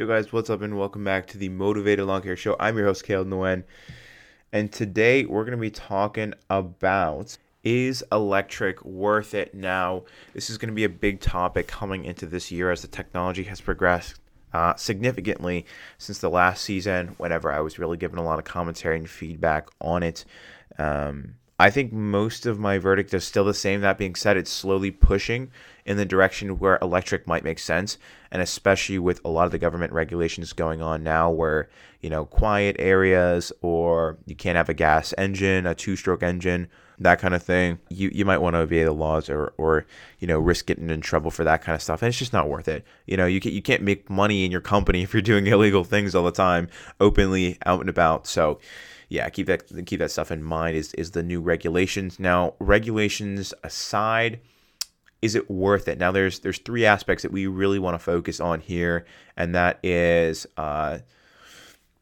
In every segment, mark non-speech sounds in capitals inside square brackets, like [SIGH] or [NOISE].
Yo, guys, what's up, and welcome back to the Mowtivated Lawn Care Show. I'm your host, Kale Nguyen, and today we're going to be talking about is electric worth it now? This is going to be a big topic coming into this year as the technology has progressed uh, significantly since the last season, whenever I was really giving a lot of commentary and feedback on it. Um, I think most of my verdict is still the same. That being said, it's slowly pushing in the direction where electric might make sense, and especially with a lot of the government regulations going on now, where you know quiet areas or you can't have a gas engine, a two-stroke engine, that kind of thing. You you might want to obey the laws or or you know risk getting in trouble for that kind of stuff, and it's just not worth it. You know you can, you can't make money in your company [LAUGHS] if you're doing illegal things all the time, openly out and about. So yeah, keep that keep that stuff in mind. Is is the new regulations now? Regulations aside, is it worth it? Now there's there's three aspects that we really want to focus on here, and that is uh,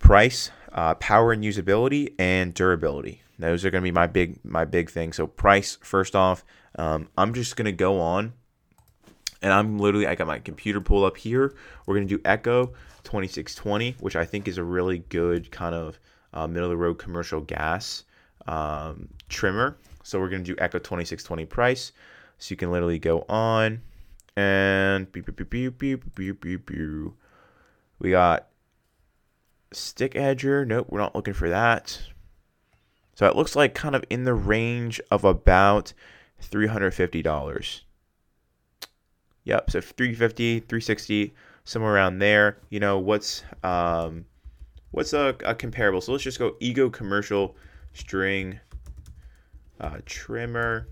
price, uh, power and usability, and durability. Those are going to be my big my big thing. So price first off, um, I'm just going to go on, and I'm literally I got my computer pulled up here. We're going to do Echo 2620, which I think is a really good kind of uh, middle of the road commercial gas um, trimmer. So we're going to do Echo 2620 price. So you can literally go on and beep, beep, beep, beep, beep, beep, beep, we got stick edger. Nope, we're not looking for that. So it looks like kind of in the range of about $350. Yep, so 350, 360, somewhere around there. You know, what's um what's a, a comparable? So let's just go Ego commercial string uh, trimmer.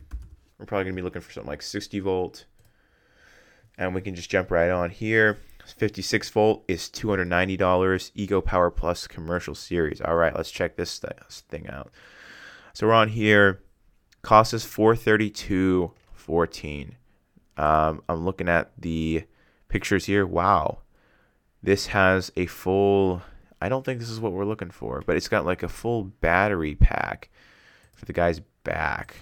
We're probably gonna be looking for something like 60 volt, and we can just jump right on here. 56 volt is $290. Ego Power Plus commercial series. All right, let's check this thing out. So we're on here. Cost us 432.14. Um, I'm looking at the pictures here. Wow, this has a full I don't think this is what we're looking for, but it's got like a full battery pack for the guy's back.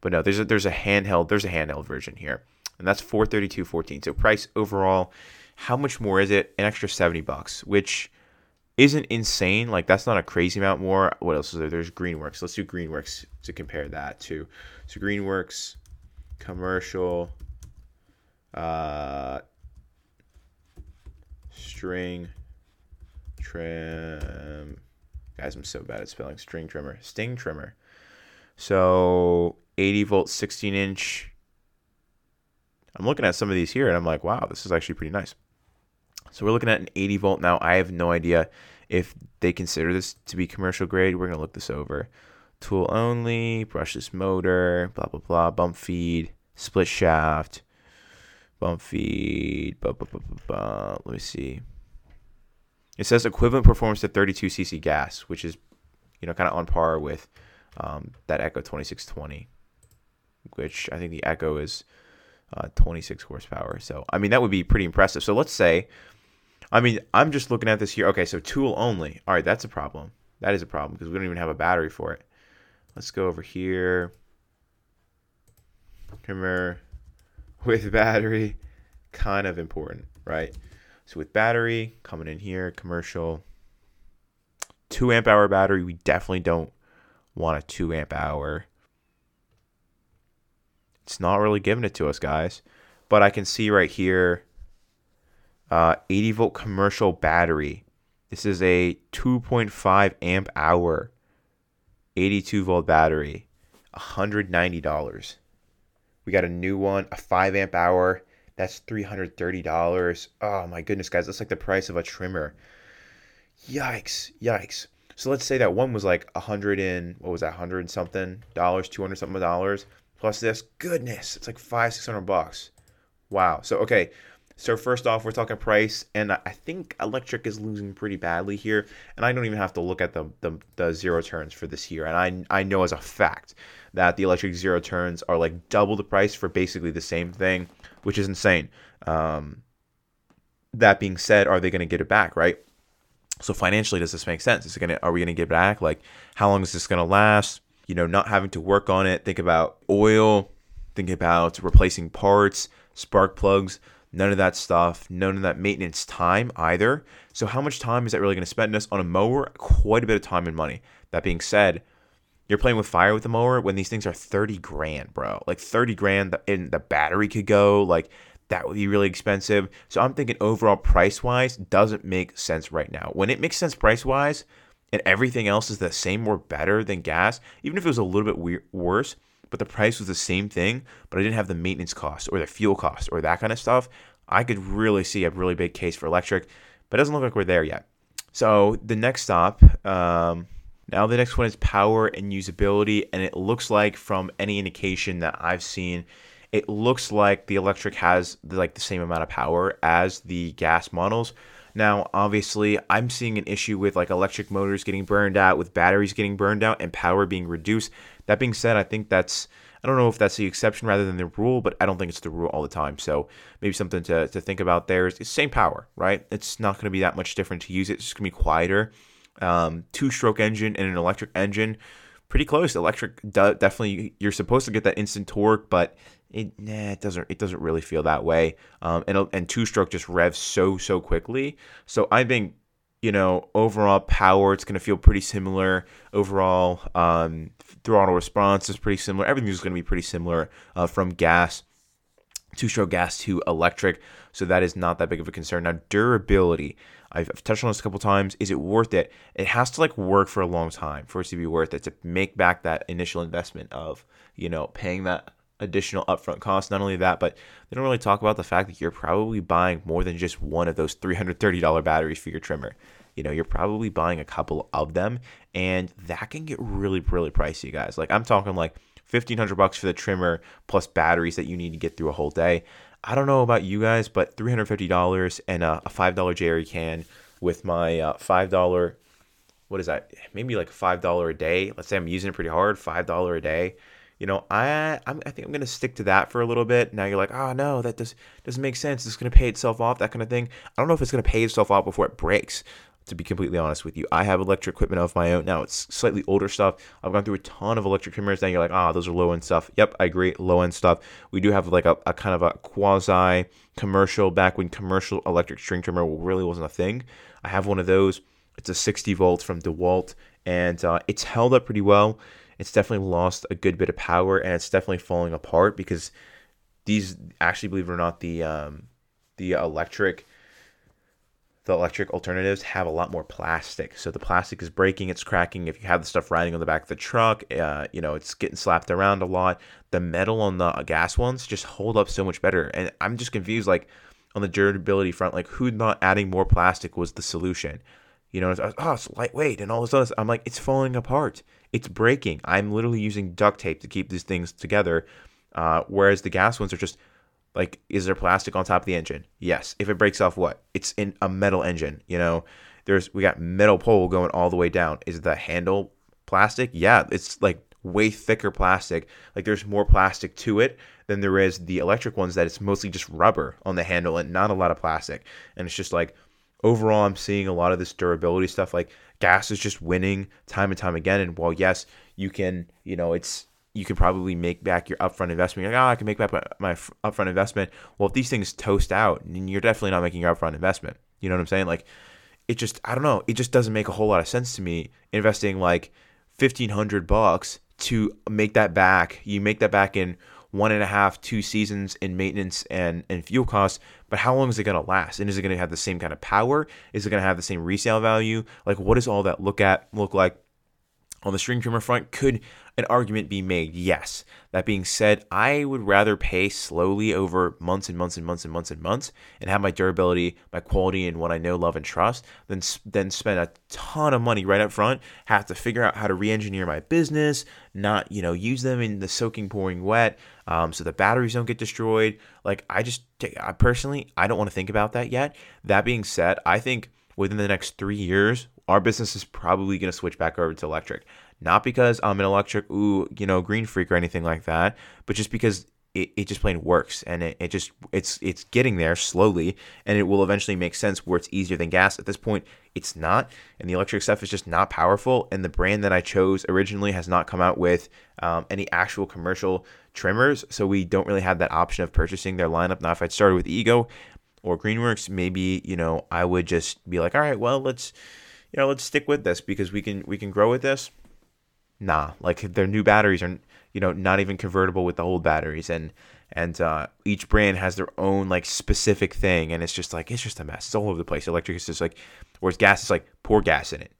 But no, there's a there's a handheld there's a handheld version here, and that's 432.14. So price overall, how much more is it? An extra 70 bucks, which isn't insane. Like that's not a crazy amount more. What else is there? There's Greenworks. Let's do Greenworks to compare that to. So Greenworks commercial uh string trim. Guys, I'm so bad at spelling string trimmer. Sting trimmer. So 80 volt, 16 inch. I'm looking at some of these here and I'm like, wow, this is actually pretty nice. So we're looking at an 80 volt now. I have no idea if they consider this to be commercial grade. We're to look this over. Tool only, brushless motor, blah, blah, blah, bump feed, split shaft, bump feed, blah, blah, blah, blah, blah. Let me see. It says equivalent performance to 32 cc gas, which is, you know, kind of on par with um, that Echo 2620, which I think the Echo is uh, 26 horsepower. So, I mean, that would be pretty impressive. So let's say, I mean, I'm just looking at this here. Okay, so tool only. All right, that's a problem. That is a problem because we don't even have a battery for it. Let's go over here. Trimmer [LAUGHS] with battery, kind of important, right? So with battery coming in here, commercial, two amp hour battery. We definitely don't want a two amp hour. It's not really giving it to us, guys. But I can see right here, uh, 80 volt commercial battery. This is a 2.5 amp hour, 82 volt battery, $190. We got a new one, a 5 amp hour, that's $330. Oh my goodness, guys. That's like the price of a trimmer. Yikes. Yikes. So let's say that one was like hundred and what was that, hundred something dollars, two hundred something dollars. Plus this, goodness, it's like five, six hundred bucks. Wow. So okay. So first off, we're talking price, and I think electric is losing pretty badly here. And I don't even have to look at the the, the zero turns for this year. And I I know as a fact that the electric zero turns are like double the price for basically the same thing which is insane. Um, that being said, are they going to get it back, right? So financially, does this make sense? Is it gonna? Are we gonna get back? Like, how long is this gonna last? You know, not having to work on it. Think about oil. Think about replacing parts, spark plugs. None of that stuff, none of that maintenance time either. So, how much time is that really going to spend us on a mower? Quite a bit of time and money. That being said, you're playing with fire with the mower when these things are 30 grand, bro. Like 30 grand and the battery could go. Like, that would be really expensive. So, I'm thinking overall price wise doesn't make sense right now. When it makes sense price wise and everything else is the same or better than gas, even if it was a little bit we- worse, but the price was the same thing, but I didn't have the maintenance cost or the fuel cost or that kind of stuff, I could really see a really big case for electric, but it doesn't look like we're there yet. So the next stop, um, now the next one is power and usability, and it looks like from any indication that I've seen, it looks like the electric has like the same amount of power as the gas models. Now, obviously, I'm seeing an issue with like electric motors getting burned out, with batteries getting burned out, and power being reduced. That being said, I think that's I don't know if that's the exception rather than the rule, but I don't think it's the rule all the time. So maybe something to, to think about there is same power, right? It's not going to be that much different to use it. It's just going to be quieter. Um, two stroke engine and an electric engine, pretty close. Electric definitely you're supposed to get that instant torque, but it nah, it doesn't it doesn't really feel that way. Um, and and two stroke just revs so so quickly. So I think you know overall power it's going to feel pretty similar. Overall um, throttle response is pretty similar. Everything is going to be pretty similar uh, from gas two stroke gas to electric. So that is not that big of a concern. Now durability. I've, I've touched on this a couple times. Is it worth it? It has to like work for a long time for it to be worth it to make back that initial investment of you know paying that additional upfront cost. Not only that, but they don't really talk about the fact that you're probably buying more than just one of those $330 batteries for your trimmer. You know, you're probably buying a couple of them, and that can get really, really pricey, guys. Like I'm talking like 1500 bucks for the trimmer plus batteries that you need to get through a whole day. I don't know about you guys, but $350 and a, a $5 jerry can with my uh, $5 what is that? Maybe like $5 a day. Let's say I'm using it pretty hard, $5 a day you know, I I'm, i think I'm gonna stick to that for a little bit. Now you're like, oh no, that does doesn't make sense. It's gonna pay itself off, that kind of thing. I don't know if it's gonna pay itself off before it breaks. To be completely honest with you, I have electric equipment of my own. Now it's slightly older stuff. I've gone through a ton of electric trimmers. Now you're like, ah, oh, those are low end stuff. Yep, I agree, low end stuff. We do have like a, a kind of a quasi commercial back when commercial electric string trimmer really wasn't a thing. I have one of those. It's a 60 volts from DeWalt, and uh, it's held up pretty well it's definitely lost a good bit of power and it's definitely falling apart because these actually believe it or not the um, the electric the electric alternatives have a lot more plastic. So the plastic is breaking it's cracking. If you have the stuff riding on the back of the truck uh, you know it's getting slapped around a lot. The metal on the gas ones just hold up so much better. And i'm just confused like on the durability front like who not adding more plastic was the solution? You know, it's, oh, it's lightweight and all this other. I'm like, it's falling apart. It's breaking. I'm literally using duct tape to keep these things together. Uh, whereas the gas ones are just like, is there plastic on top of the engine? Yes. If it breaks off, what? It's in a metal engine. You know, there's we got metal pole going all the way down. Is the handle plastic? Yeah, it's like way thicker plastic. Like there's more plastic to it than there is the electric ones that it's mostly just rubber on the handle and not a lot of plastic. And it's just like overall, I'm seeing a lot of this durability stuff. Like gas is just winning time and time again. And while yes, you can, you know, it's you can probably make back your upfront investment. You're like, oh, I can make back my, my upfront investment. Well, if these things toast out, then you're definitely not making your upfront investment. You know what I'm saying? Like, it just, I don't know, it just doesn't make a whole lot of sense to me investing like fifteen hundred bucks to make that back. You make that back in one and a half, two seasons in maintenance and, and fuel costs, but how long is it going to last? And is it going to have the same kind of power? Is it going to have the same resale value? Like, what does all that look at look like? On the string trimmer front, could an argument be made? Yes. That being said, I would rather pay slowly over months and months and months and months and months and have my durability, my quality, and what I know, love, and trust than, than spend a ton of money right up front, have to figure out how to re engineer my business, not, you know, use them in the soaking, pouring wet um, so the batteries don't get destroyed. Like, I just, I personally, I don't want to think about that yet. That being said, I think within the next three years, our business is probably going to switch back over to electric. Not because I'm an electric, ooh, you know, green freak or anything like that, but just because it, it just plain works. And it, it just it's it's getting there slowly and it will eventually make sense where it's easier than gas. At this point it's not and the electric stuff is just not powerful. And the brand that i chose originally has not come out with um, any actual commercial trimmers. So we don't really have that option of purchasing their lineup. Now if i'd started with ego or greenworks maybe you know i would just be like all right well let's you know let's stick with this because we can we can grow with this. Nah like their new batteries are you know not even convertible with the old batteries. And and uh, each brand has their own like specific thing. And it's just like it's just a mess. It's all over the place. Electric is just like whereas gas is like pour gas in it.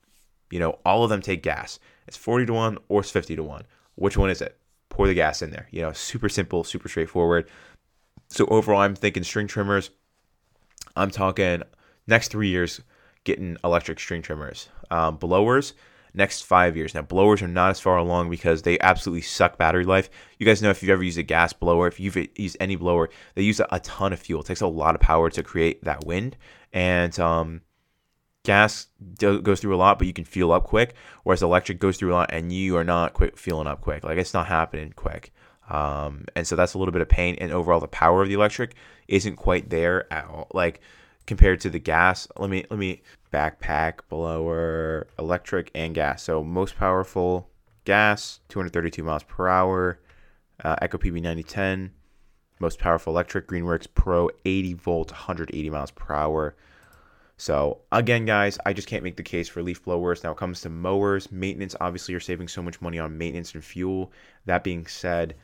You know all of them take gas. It's 40 to 1 or it's 50 to 1 which one is it? Pour the gas in there. You know super simple super straightforward. So overall i'm thinking string trimmers. I'm talking next three years getting electric string trimmers. Um, blowers next five years. Now, blowers are not as far along because they absolutely suck battery life. You guys know if you've ever used a gas blower, if you've used any blower, they use a, ton of fuel. It takes a lot of power to create that wind. And um, gas goes through a lot, but you can fuel up quick. Whereas electric goes through a lot and you are not quick fueling up quick. Like it's not happening quick. Um, and so that's a little bit of pain. And overall, the power of the electric isn't quite there at all. Like compared to the gas. Let me let me backpack blower electric and gas. So most powerful gas 232 miles per hour. Uh, Echo PB 9010 most powerful electric Greenworks Pro 80 volt 180 miles per hour. So again, guys, I just can't make the case for leaf blowers. Now it comes to mowers, maintenance. Obviously, you're saving so much money on maintenance and fuel. That being said,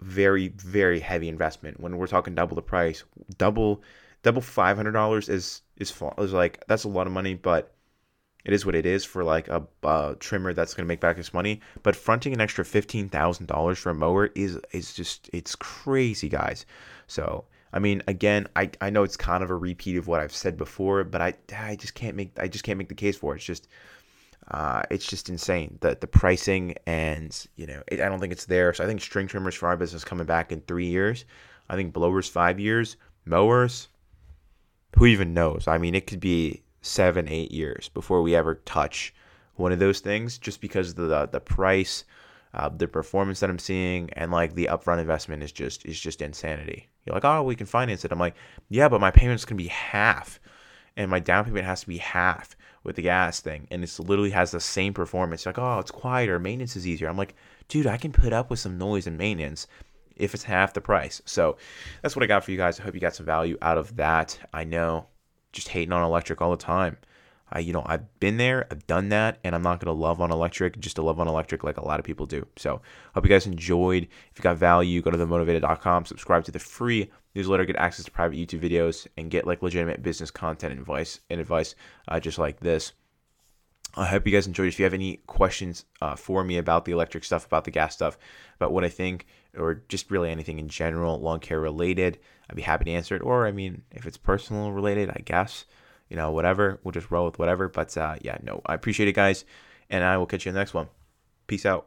very very heavy investment. When we're talking double the price, double double five hundred dollars is is is like that's a lot of money, but it is what it is for like a, trimmer that's gonna make back its money. But fronting an extra fifteen thousand dollars for a mower is is just it's crazy, guys. So I mean, again, I, I know it's kind of a repeat of what I've said before, but I I just can't make I just can't make the case for it. It's just uh, it's just insane the the pricing and you know it, I don't think it's there. So I think string trimmers for our business coming back in three years. I think blowers five years, mowers who even knows? I mean, it could be seven, eight years before we ever touch one of those things, just because the the, price, uh, the performance that I'm seeing, and like the upfront investment is just is just insanity. You're like, oh, we can finance it. I'm like, yeah, but my payment's gonna be half, and my down payment has to be half with the gas thing, and it's literally has the same performance. You're like, oh, it's quieter, maintenance is easier. I'm like, dude, I can put up with some noise and maintenance if it's half the price. So that's what I got for you guys. I hope you got some value out of that. I know just hating on electric all the time. I, you know, I've been there, I've done that, and I'm not gonna love on electric just to love on electric like a lot of people do. So, hope you guys enjoyed. If you got value, go to themowtivated.com, subscribe to the free newsletter, get access to private YouTube videos, and get like legitimate business content and advice and advice uh, just like this. I hope you guys enjoyed. If you have any questions uh, for me about the electric stuff, about the gas stuff, about what I think, or just really anything in general, lawn care related, I'd be happy to answer it. Or, I mean, if it's personal related, I guess, you know, whatever, we'll just roll with whatever. But uh, yeah, no, I appreciate it, guys. And I will catch you in the next one. Peace out.